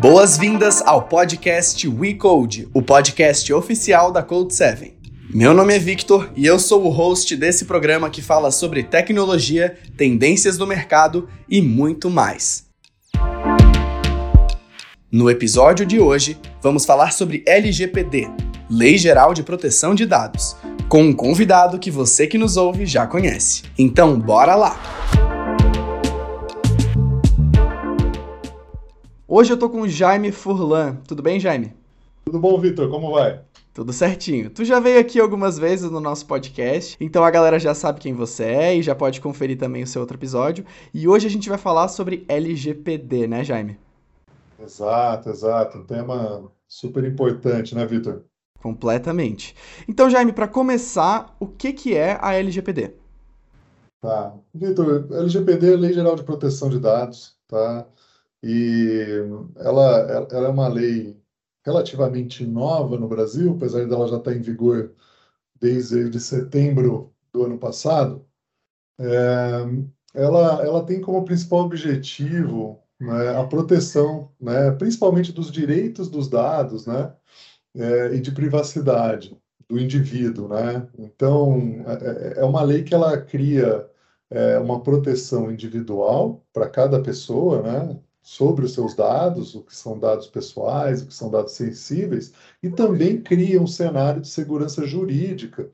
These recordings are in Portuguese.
Boas-vindas ao podcast WeCode, o podcast oficial da Code 7. Meu nome é Victor e eu sou o host desse programa que fala sobre tecnologia, tendências do mercado e muito mais. No episódio de hoje, vamos falar sobre LGPD, Lei Geral de Proteção de Dados, com um convidado que você que nos ouve já conhece. Então, bora lá! Hoje eu tô com o Jaime Furlan. Tudo bem, Jaime? Tudo bom, Vitor? Como vai? Tudo certinho. Tu já veio aqui algumas vezes no nosso podcast, então a galera já sabe quem você é e já pode conferir também o seu outro episódio. E hoje a gente vai falar sobre LGPD, né, Jaime? Exato, exato. Um tema super importante, né, Vitor? Completamente. Então, Jaime, para começar, o que, que é a LGPD? Tá. Vitor, LGPD é Lei Geral de Proteção de Dados, tá? E ela, ela é uma lei relativamente nova no Brasil, apesar dela já estar em vigor desde de setembro do ano passado. É, ela, ela tem como principal objetivo né, a proteção, né, principalmente dos direitos dos dados, né, é, e de privacidade do indivíduo, né? Então é, é, é uma lei que ela cria é, uma proteção individual para cada pessoa, né? Sobre os seus dados, o que são dados pessoais, o que são dados sensíveis, e também cria um cenário de segurança jurídica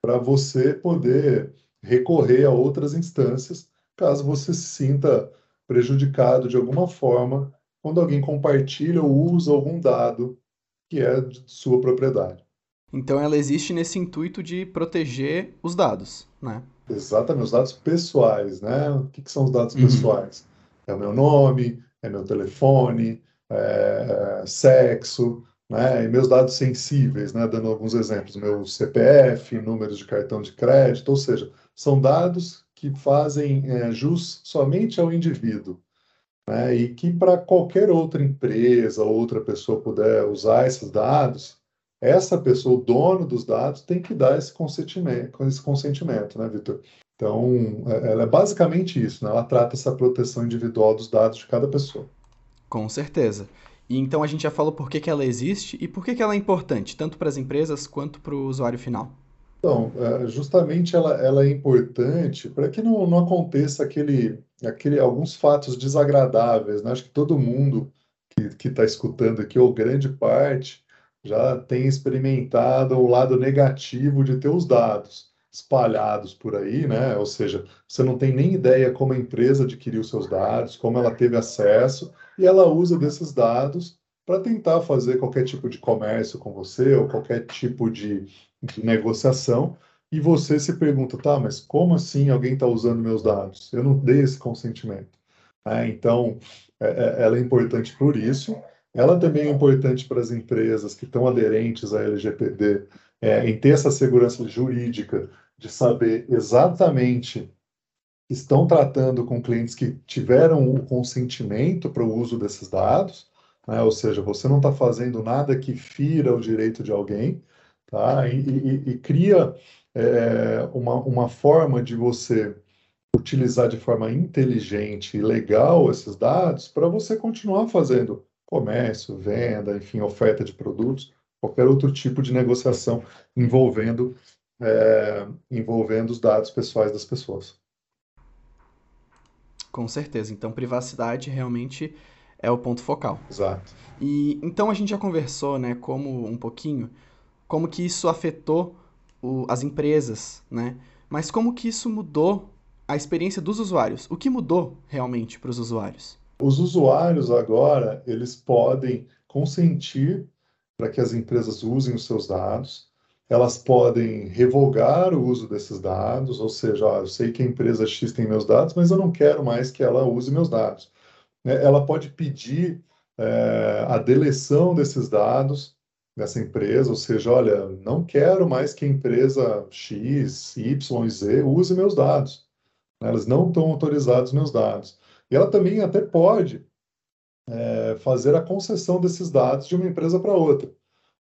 para você poder recorrer a outras instâncias caso você se sinta prejudicado de alguma forma quando alguém compartilha ou usa algum dado que é de sua propriedade. Então ela existe nesse intuito de proteger os dados, né? Exatamente, os dados pessoais, né? O que, que são os dados uhum. pessoais? É o meu nome, é meu telefone, é, é sexo, né? E meus dados sensíveis, né? Dando alguns exemplos, meu CPF, números de cartão de crédito, ou seja, são dados que fazem é, jus somente ao indivíduo né, e que para qualquer outra empresa, outra pessoa puder usar esses dados, essa pessoa, o dono dos dados, tem que dar esse consentimento, esse consentimento, né, Vitor? Então, é, ela é basicamente isso, né? Ela trata essa proteção individual dos dados de cada pessoa. Com certeza. E então a gente já falou por que, que ela existe e por que, que ela é importante, tanto para as empresas quanto para o usuário final. Então, é, justamente ela, ela é importante para que não, não aconteça aquele, aquele, alguns fatos desagradáveis. Né? Acho que todo mundo que está escutando aqui, ou grande parte, já tem experimentado o lado negativo de ter os dados espalhados por aí, né? Ou seja, você não tem nem ideia como a empresa adquiriu seus dados, como ela teve acesso, e ela usa desses dados para tentar fazer qualquer tipo de comércio com você, ou qualquer tipo de de negociação, e você se pergunta, tá, mas como assim alguém está usando meus dados? Eu não dei esse consentimento. É, então, é, é ela é importante por isso. Ela também é importante para as empresas que estão aderentes à LGPD, é, em ter essa segurança jurídica de saber exatamente estão tratando com clientes que tiveram o consentimento para o uso desses dados, né? ou seja, você não está fazendo nada que fira o direito de alguém, tá? E, e, e cria é, uma, uma forma de você utilizar de forma inteligente e legal esses dados para você continuar fazendo comércio, venda, enfim, oferta de produtos, qualquer outro tipo de negociação envolvendo é, envolvendo os dados pessoais das pessoas. Com certeza. Então, privacidade realmente é o ponto focal. Exato. E então a gente já conversou, né, como um pouquinho como que isso afetou o, as empresas, né? Mas como que isso mudou a experiência dos usuários? O que mudou realmente para os usuários? Os usuários agora, eles podem consentir para que as empresas usem os seus dados, elas podem revogar o uso desses dados, ou seja, eu sei que a empresa X tem meus dados, mas eu não quero mais que ela use meus dados. Né? Ela pode pedir é, a deleção desses dados, dessa empresa, ou seja, olha, não quero mais que a empresa X, Y Z use meus dados. Né? Elas não estão autorizados meus dados. E ela também até pode é, fazer a concessão desses dados de uma empresa para outra.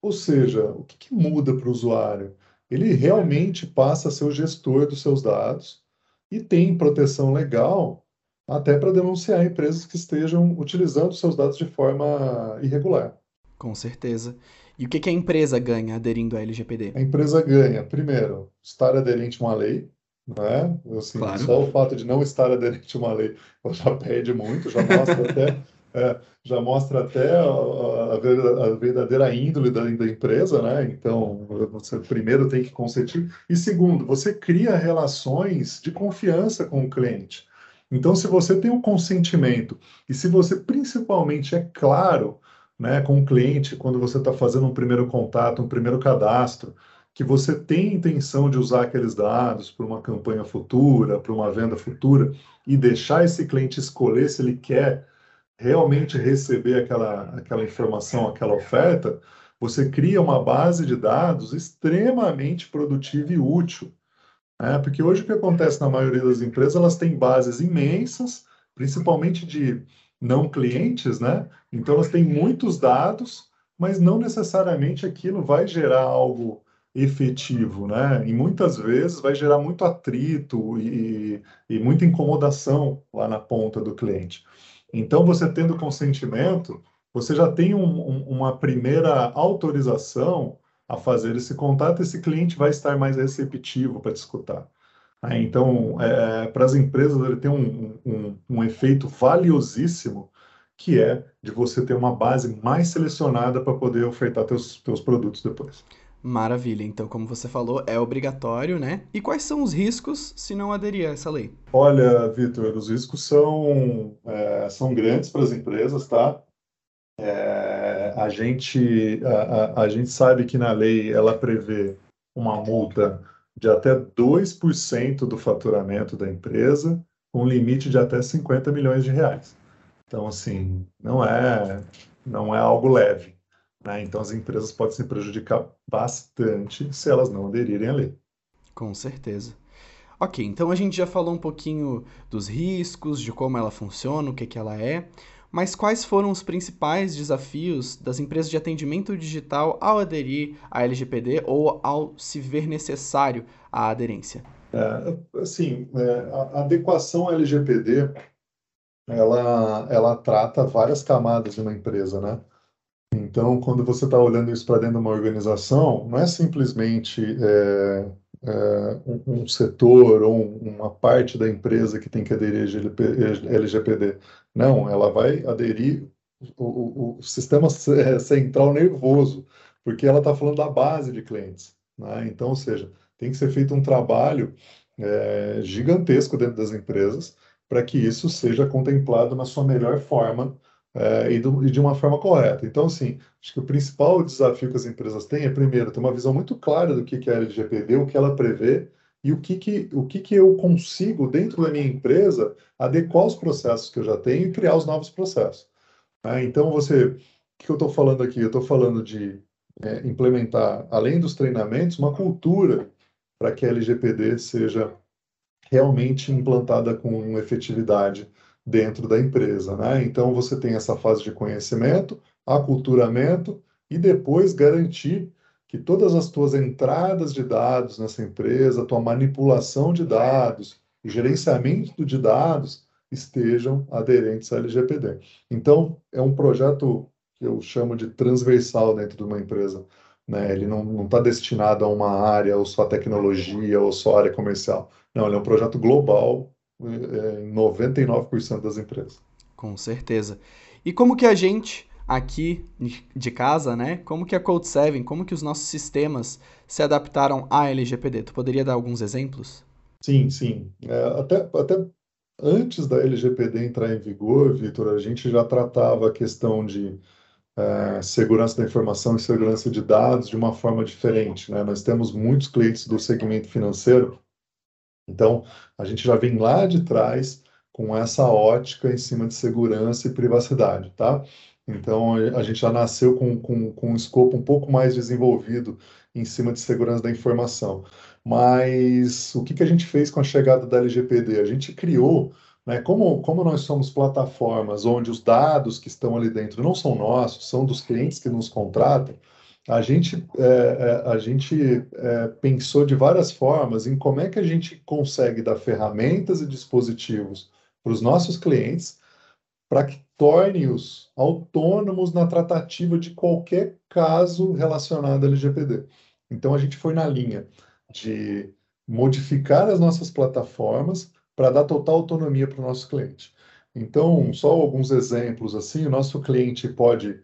Ou seja, o que, que muda para o usuário? Ele realmente passa a ser o gestor dos seus dados e tem proteção legal até para denunciar empresas que estejam utilizando seus dados de forma irregular. Com certeza. E o que, que a empresa ganha aderindo à LGPD? A empresa ganha, primeiro, estar aderente a uma lei, né? Assim, claro. Só o fato de não estar aderente a uma lei já perde muito, já mostra até, é, já mostra até a, a, verdadeira índole da, da, empresa, né? Então, você primeiro tem que consentir. E segundo, você cria relações de confiança com o cliente. Então, se você tem um consentimento e se você principalmente é claro né, com o cliente quando você está fazendo um primeiro contato, um primeiro cadastro, que você tem intenção de usar aqueles dados para uma campanha futura, para uma venda futura, e deixar esse cliente escolher se ele quer realmente receber aquela, aquela informação, aquela oferta, você cria uma base de dados extremamente produtiva e útil. Né? Porque hoje o que acontece na maioria das empresas, elas têm bases imensas, principalmente de não clientes, né? Então elas têm muitos dados, mas não necessariamente aquilo vai gerar algo efetivo, né? E muitas vezes vai gerar muito atrito e, e muita incomodação lá na ponta do cliente. Então, você tendo consentimento, você já tem um, um, uma primeira autorização a fazer esse contato, esse cliente vai estar mais receptivo para te escutar. Né? Então, é, para as empresas, ele tem um, um, um efeito valiosíssimo, que é de você ter uma base mais selecionada para poder ofertar teus, teus produtos depois. Maravilha. Então, como você falou, é obrigatório, né? E quais são os riscos se não aderir a essa lei? Olha, Vitor, os riscos são, é, são grandes para as empresas, tá? É, a, gente, a, a, a, gente sabe que na lei ela prevê uma multa de até 2% do faturamento da empresa, com um limite de até 50 milhões de reais. Então, assim, não é, não é algo leve. Né? Então, as empresas podem se prejudicar bastante se elas não aderirem à lei. Com certeza. Ok, então a gente já falou um pouquinho dos riscos, de como ela funciona, o que, que ela é, mas quais foram os principais desafios das empresas de atendimento digital ao aderir à LGPD ou ao se ver necessário a aderência? É, assim, é, a adequação à LGPD, ela, ela trata várias camadas de uma empresa, né? Então, quando você está olhando isso para dentro de uma organização, não é simplesmente é, é, um, um, setor ou uma parte da empresa que tem que aderir a LGPD. Não, ela vai aderir o, o, o sistema é, central nervoso, porque ela está falando da base de clientes. Né? Então, ou seja, tem que ser feito um trabalho é, gigantesco dentro das empresas para que isso seja contemplado na sua melhor forma é, e, do, e, de uma forma correta. Então, assim, acho que o principal desafio que as empresas têm é, primeiro, ter uma visão muito clara do que, que é a LGPD, o que ela prevê e o que, que, o que, que eu consigo, dentro da minha empresa, adequar os processos que eu já tenho e criar os novos processos. Né? Então, você, o que eu estou falando aqui? Eu estou falando de é, implementar, além dos treinamentos, uma cultura para que a LGPD seja realmente implantada com efetividade dentro da empresa. Né? Então, você tem essa fase de conhecimento, aculturamento e depois garantir que todas as tuas entradas de dados nessa empresa, a tua manipulação de dados, o gerenciamento de dados estejam aderentes à LGPD. Então, é um projeto que eu chamo de transversal dentro de uma empresa. Né? Ele não está destinado a uma área, ou só tecnologia, ou só área comercial. Não, ele é um projeto global em 99% das empresas. Com certeza. E como que a gente aqui de casa, né? Como que a Code 7, como que os nossos sistemas se adaptaram à LGPD? Tu poderia dar alguns exemplos? Sim, sim. É, até, até antes da LGPD entrar em vigor, Vitor, a gente já tratava a questão de é, segurança da informação e segurança de dados de uma forma diferente. Né? Nós temos muitos clientes do segmento financeiro então, a gente já vem lá de trás com essa ótica em cima de segurança e privacidade, tá? Então, a gente já nasceu com, com, com um escopo um pouco mais desenvolvido em cima de segurança da informação. Mas o que, que a gente fez com a chegada da LGPD? A gente criou, né, como, como nós somos plataformas onde os dados que estão ali dentro não são nossos, são dos clientes que nos contratam, a gente, é, é, a gente é, pensou de várias formas em como é que a gente consegue dar ferramentas e dispositivos para os nossos clientes, para que torne-os autônomos na tratativa de qualquer caso relacionado ao LGPD. Então, a gente foi na linha de modificar as nossas plataformas para dar total autonomia para o nosso cliente. Então, só alguns exemplos assim, o nosso cliente pode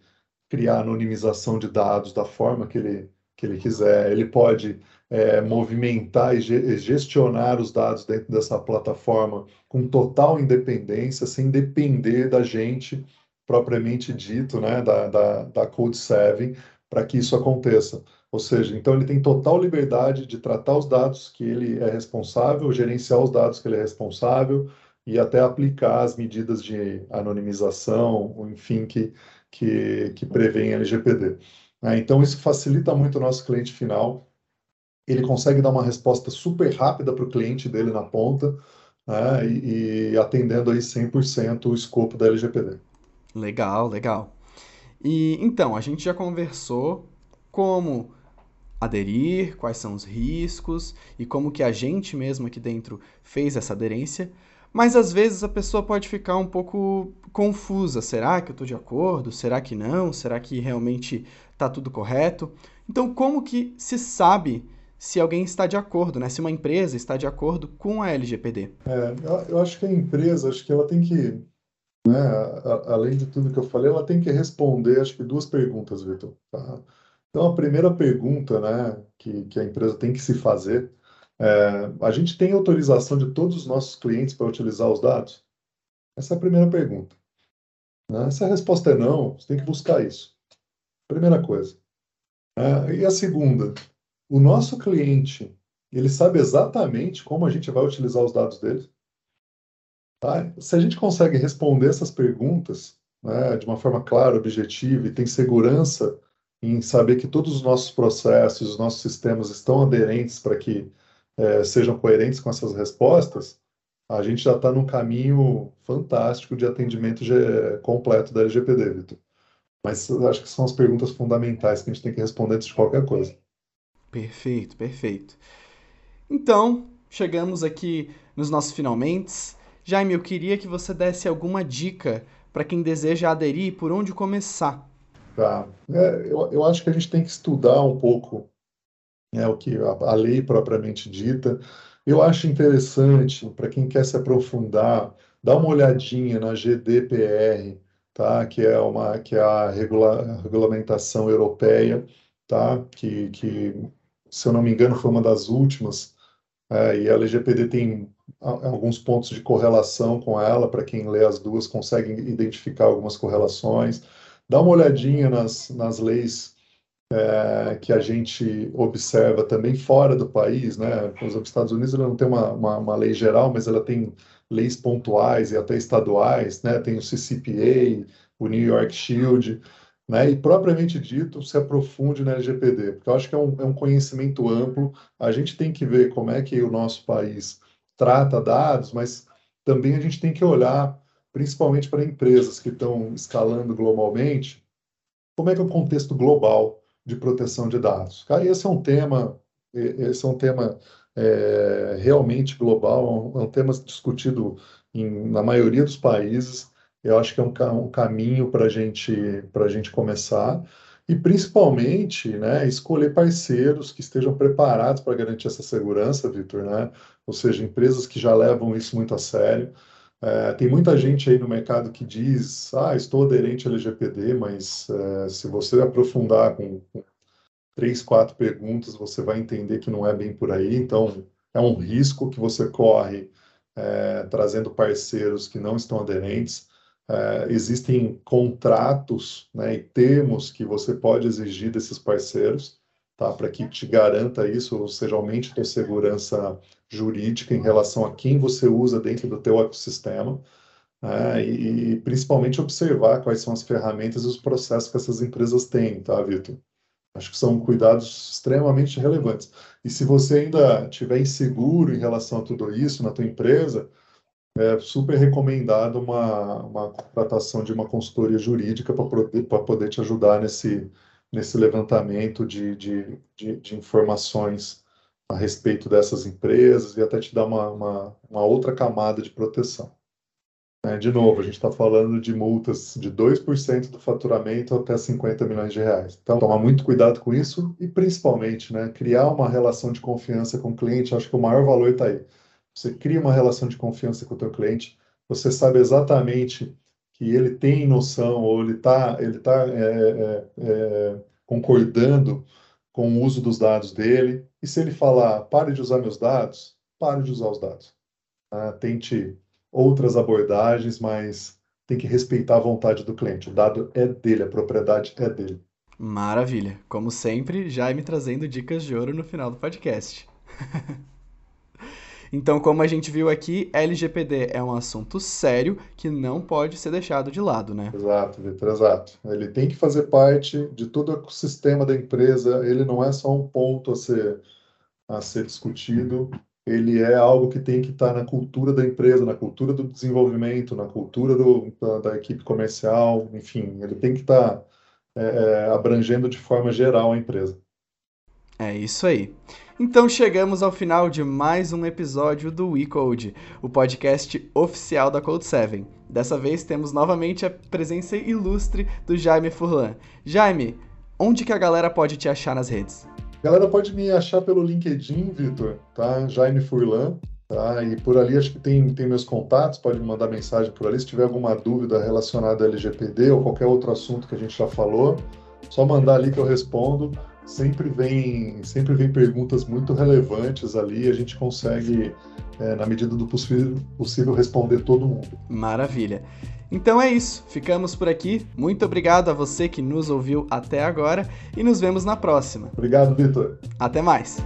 criar anonimização de dados da forma que ele, que ele quiser, ele pode é, movimentar e gestionar os dados dentro dessa plataforma com total independência, sem depender da gente propriamente dito, né, da, da, da Code 7, para que isso aconteça. Ou seja, então ele tem total liberdade de tratar os dados que ele é responsável, gerenciar os dados que ele é responsável e até aplicar as medidas de anonimização, enfim, que, que, que prevêem LGPD. Né? Então, isso facilita muito o nosso cliente final. Ele consegue dar uma resposta super rápida para o cliente dele na ponta, né? e, e atendendo aí 100% o escopo da LGPD. Legal, legal. E então, a gente já conversou como aderir, quais são os riscos e como que a gente mesmo aqui dentro fez essa aderência. Mas às vezes a pessoa pode ficar um pouco confusa. Será que eu estou de acordo? Será que não? Será que realmente está tudo correto? Então, como que se sabe se alguém está de acordo, né? Se uma empresa está de acordo com a LGPD? É, eu acho que a empresa, acho que ela tem que, né, além de tudo que eu falei, ela tem que responder, acho que duas perguntas, Vitor. Tá? Então, a primeira pergunta né, que, que a empresa tem que se fazer é: a gente tem autorização de todos os nossos clientes para utilizar os dados? Essa é a primeira pergunta. Né? Se a resposta é não, você tem que buscar isso. Primeira coisa. É, e a segunda, o nosso cliente, ele sabe exatamente como a gente vai utilizar os dados dele? Tá? Se a gente consegue responder essas perguntas né, de uma forma clara, objetiva e tem segurança em saber que todos os nossos processos, os nossos sistemas estão aderentes para que é, sejam coerentes com essas respostas, a gente já está num caminho fantástico de atendimento completo da LGPD, Vitor. Mas acho que são as perguntas fundamentais que a gente tem que responder antes de qualquer coisa. Perfeito, perfeito. Então, chegamos aqui nos nossos finalmente. Jaime, eu queria que você desse alguma dica para quem deseja aderir por onde começar. Tá. É, eu, eu acho que a gente tem que estudar um pouco né, o que a, a lei propriamente dita. Eu acho interessante, para quem quer se aprofundar, dar uma olhadinha na GDPR, tá? que é, uma, que é a, regula, regulamentação europeia, tá? que, que, se eu não me engano, foi uma das últimas, é, e a LGPD tem alguns pontos de correlação com ela, para quem lê as duas consegue identificar algumas correlações dá uma olhadinha nas, nas leis é, que a gente observa também fora do país, né? Os Estados Unidos não tem uma, uma, uma, lei geral, mas ela tem leis pontuais e até estaduais, né? Tem o CCPA, o New York Shield, né? E propriamente dito, se aprofunde na LGPD, porque eu acho que é um, é um conhecimento amplo. A gente tem que ver como é que o nosso país trata dados, mas também a gente tem que olhar principalmente para empresas que estão escalando globalmente, como é que é o contexto global de proteção de dados? Cara, esse é um tema, esse é um tema é, realmente global, é um tema discutido em, na maioria dos países. Eu acho que é um, um caminho para gente, a gente começar e principalmente, né, escolher parceiros que estejam preparados para garantir essa segurança, Vitor, né? Ou seja, empresas que já levam isso muito a sério. É, tem muita gente aí no mercado que diz, ah, estou aderente ao LGPD, mas é, se você aprofundar com, três, quatro perguntas, você vai entender que não é bem por aí. Então, é um risco que você corre é, trazendo parceiros que não estão aderentes. É, existem contratos né, e termos que você pode exigir desses parceiros tá? para que te garanta isso, ou seja, aumente a tua segurança jurídica em relação a quem você usa dentro do teu ecossistema, né? e, e, principalmente observar quais são as ferramentas e os processos que essas empresas têm, tá, Vitor? Acho que são cuidados extremamente relevantes. E se você ainda estiver inseguro em relação a tudo isso na tua empresa, é super recomendado uma, uma contratação de uma consultoria jurídica para poder, poder te ajudar nesse, nesse levantamento de, de, de, de, informações a respeito dessas empresas e até te dar uma, uma, uma outra camada de proteção. É, de novo, a gente está falando de multas de 2% do faturamento até 50 milhões de reais. Então, tomar muito cuidado com isso e, principalmente, né, criar uma relação de confiança com o cliente. Acho que o maior valor está aí. Você cria uma relação de confiança com o teu cliente, você sabe exatamente que ele tem noção ou ele está ele tá, é, é, é, concordando com o uso dos dados dele. E se ele falar, pare de usar meus dados, pare de usar os dados. Ah, tente outras abordagens, mas tem que respeitar a vontade do cliente. O dado é dele, a propriedade é dele. Maravilha. Como sempre, Jaime trazendo dicas de ouro no final do podcast. então, como a gente viu aqui, LGPD é um assunto sério que não pode ser deixado de lado, né? Exato, Vitor, exato. Ele tem que fazer parte de todo o ecossistema da empresa, ele não é só um ponto a ser, a ser discutido, ele é algo que tem que estar na cultura da empresa, na cultura do desenvolvimento, na cultura do, da, da, equipe comercial, enfim, ele tem que estar é, é, abrangendo de forma geral a empresa. É isso aí. Então chegamos ao final de mais um episódio do WeCode, o podcast oficial da Code 7. Dessa vez temos novamente a presença ilustre do Jaime Furlan. Jaime, onde que a galera pode te achar nas redes? A galera pode me achar pelo LinkedIn, Vitor, tá? Jaime Furlan, tá? E por ali acho que tem, tem meus contatos, pode me mandar mensagem por ali. Se tiver alguma dúvida relacionada ao LGPD ou qualquer outro assunto que a gente já falou, só mandar ali que eu respondo. Sempre vem, sempre vem perguntas muito relevantes ali, a gente consegue, é, na medida do possível, possível, responder todo mundo. Maravilha. Então é isso, ficamos por aqui. Muito obrigado a você que nos ouviu até agora e nos vemos na próxima. Obrigado, Vitor. Até mais.